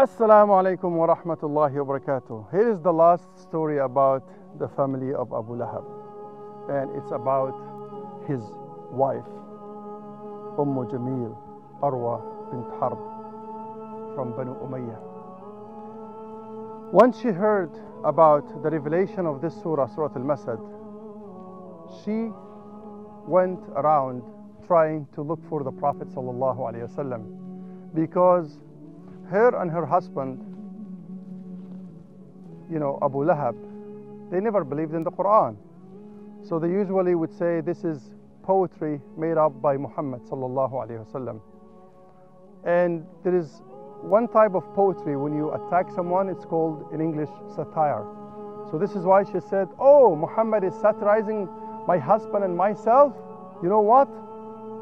Assalamu alaikum wa rahmatullahi wa barakatuh. Here is the last story about the family of Abu Lahab. And it's about his wife, Umm Jamil Arwa bint Harb from Banu Umayyah. Once she heard about the revelation of this surah, Surah Al Masad, she went around trying to look for the Prophet because her and her husband, you know, Abu Lahab, they never believed in the Quran. So they usually would say this is poetry made up by Muhammad sallallahu alaihi wasallam. And there is one type of poetry when you attack someone, it's called in English satire. So this is why she said, "Oh, Muhammad is satirizing my husband and myself." You know what?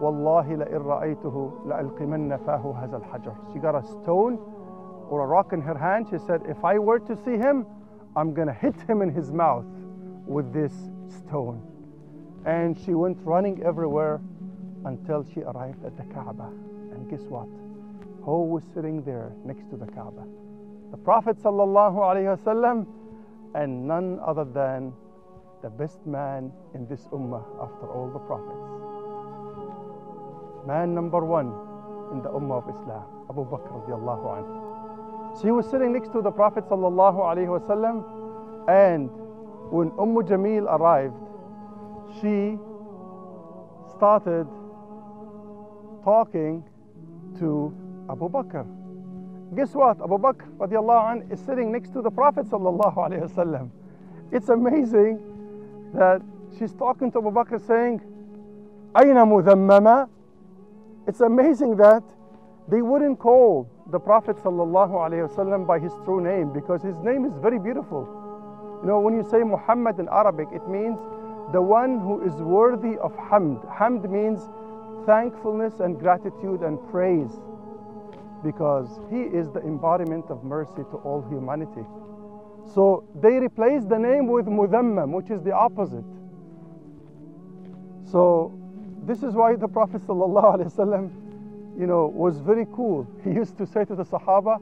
Wallahi لئن رأيته لألقمن فاه هذا الحجر. She got a stone or a rock in her hand. She said, if I were to see him, I'm gonna hit him in his mouth with this stone. And she went running everywhere until she arrived at the Kaaba. And guess what? Who was sitting there next to the Kaaba? The Prophet sallallahu alaihi wasallam, and none other than the best man in this ummah after all the prophets. Man number one in the Ummah of Islam, Abu Bakr radiallahu anhu. So he was sitting next to the Prophet sallallahu alaihi wasallam, and when Umm Jamil arrived, she started talking to Abu Bakr. Guess what? Abu Bakr radiallahu anhu is sitting next to the Prophet sallallahu alaihi wasallam. It's amazing that she's talking to Abu Bakr saying, أين مذممة it's amazing that they wouldn't call the Prophet ﷺ by his true name because his name is very beautiful. You know, when you say Muhammad in Arabic, it means the one who is worthy of hamd. Hamd means thankfulness and gratitude and praise because he is the embodiment of mercy to all humanity. So they replaced the name with Mudhammam, which is the opposite. So this is why the Prophet ﷺ, you know, was very cool. He used to say to the Sahaba,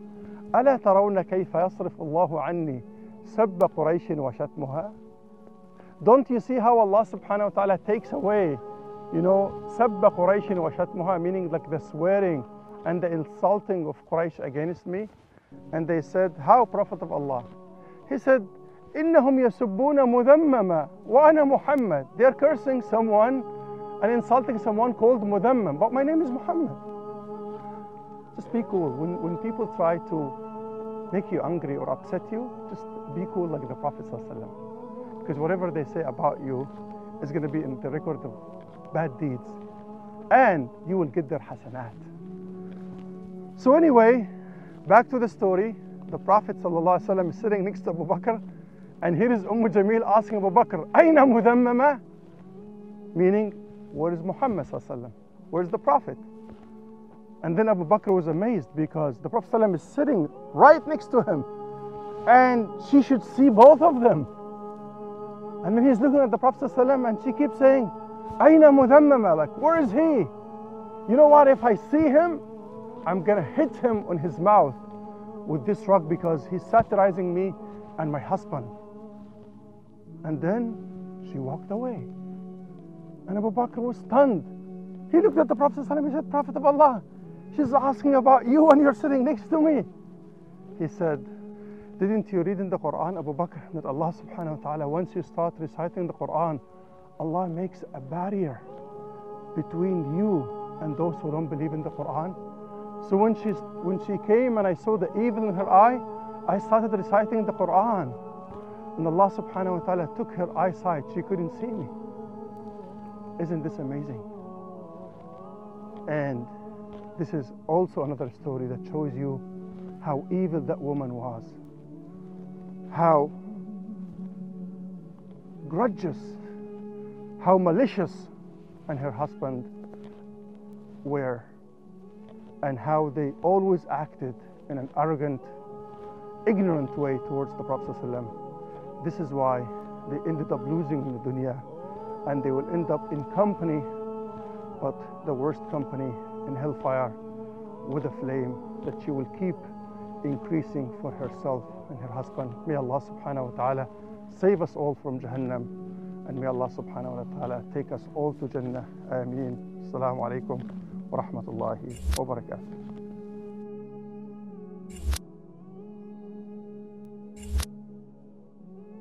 ألا ترون كيف يصرف الله عني سب قريش وشتمها? Don't you see how Allah subhanahu wa ta'ala takes away, you know, سب قريش وشتمها, meaning like the swearing and the insulting of Quraysh against me? And they said, how Prophet of Allah? He said, إنهم يسبون مذمما وأنا محمد. They are cursing someone and insulting someone called Mudammam, but my name is Muhammad. Just be cool. When, when people try to make you angry or upset you, just be cool like the Prophet. ﷺ. Because whatever they say about you is going to be in the record of bad deeds. And you will get their hasanat. So, anyway, back to the story. The Prophet ﷺ is sitting next to Abu Bakr, and here is Umm Jamil asking Abu Bakr, Aina mudammama? Meaning, where is Muhammad sallallahu Where's the Prophet? And then Abu Bakr was amazed because the Prophet is sitting right next to him, and she should see both of them. And then he's looking at the Prophet and she keeps saying, Aina mudhammama, like where is he? You know what? If I see him, I'm gonna hit him on his mouth with this rock because he's satirizing me and my husband. And then she walked away. And Abu Bakr was stunned. He looked at the Prophet and he said, Prophet of Allah, she's asking about you and you're sitting next to me. He said, Didn't you read in the Quran, Abu Bakr, that Allah subhanahu wa ta'ala, once you start reciting the Quran, Allah makes a barrier between you and those who don't believe in the Quran? So when she, when she came and I saw the evil in her eye, I started reciting the Quran. And Allah subhanahu wa ta'ala took her eyesight. She couldn't see me. Isn't this amazing? And this is also another story that shows you how evil that woman was, how grudges, how malicious, and her husband were, and how they always acted in an arrogant, ignorant way towards the Prophet. ﷺ. This is why they ended up losing in the dunya and they will end up in company, but the worst company in hellfire with a flame that she will keep increasing for herself and her husband. May Allah subhanahu wa ta'ala save us all from Jahannam and may Allah subhanahu wa ta'ala take us all to Jannah. Ameen. Assalamu alaikum wa rahmatullahi wa barakatuh.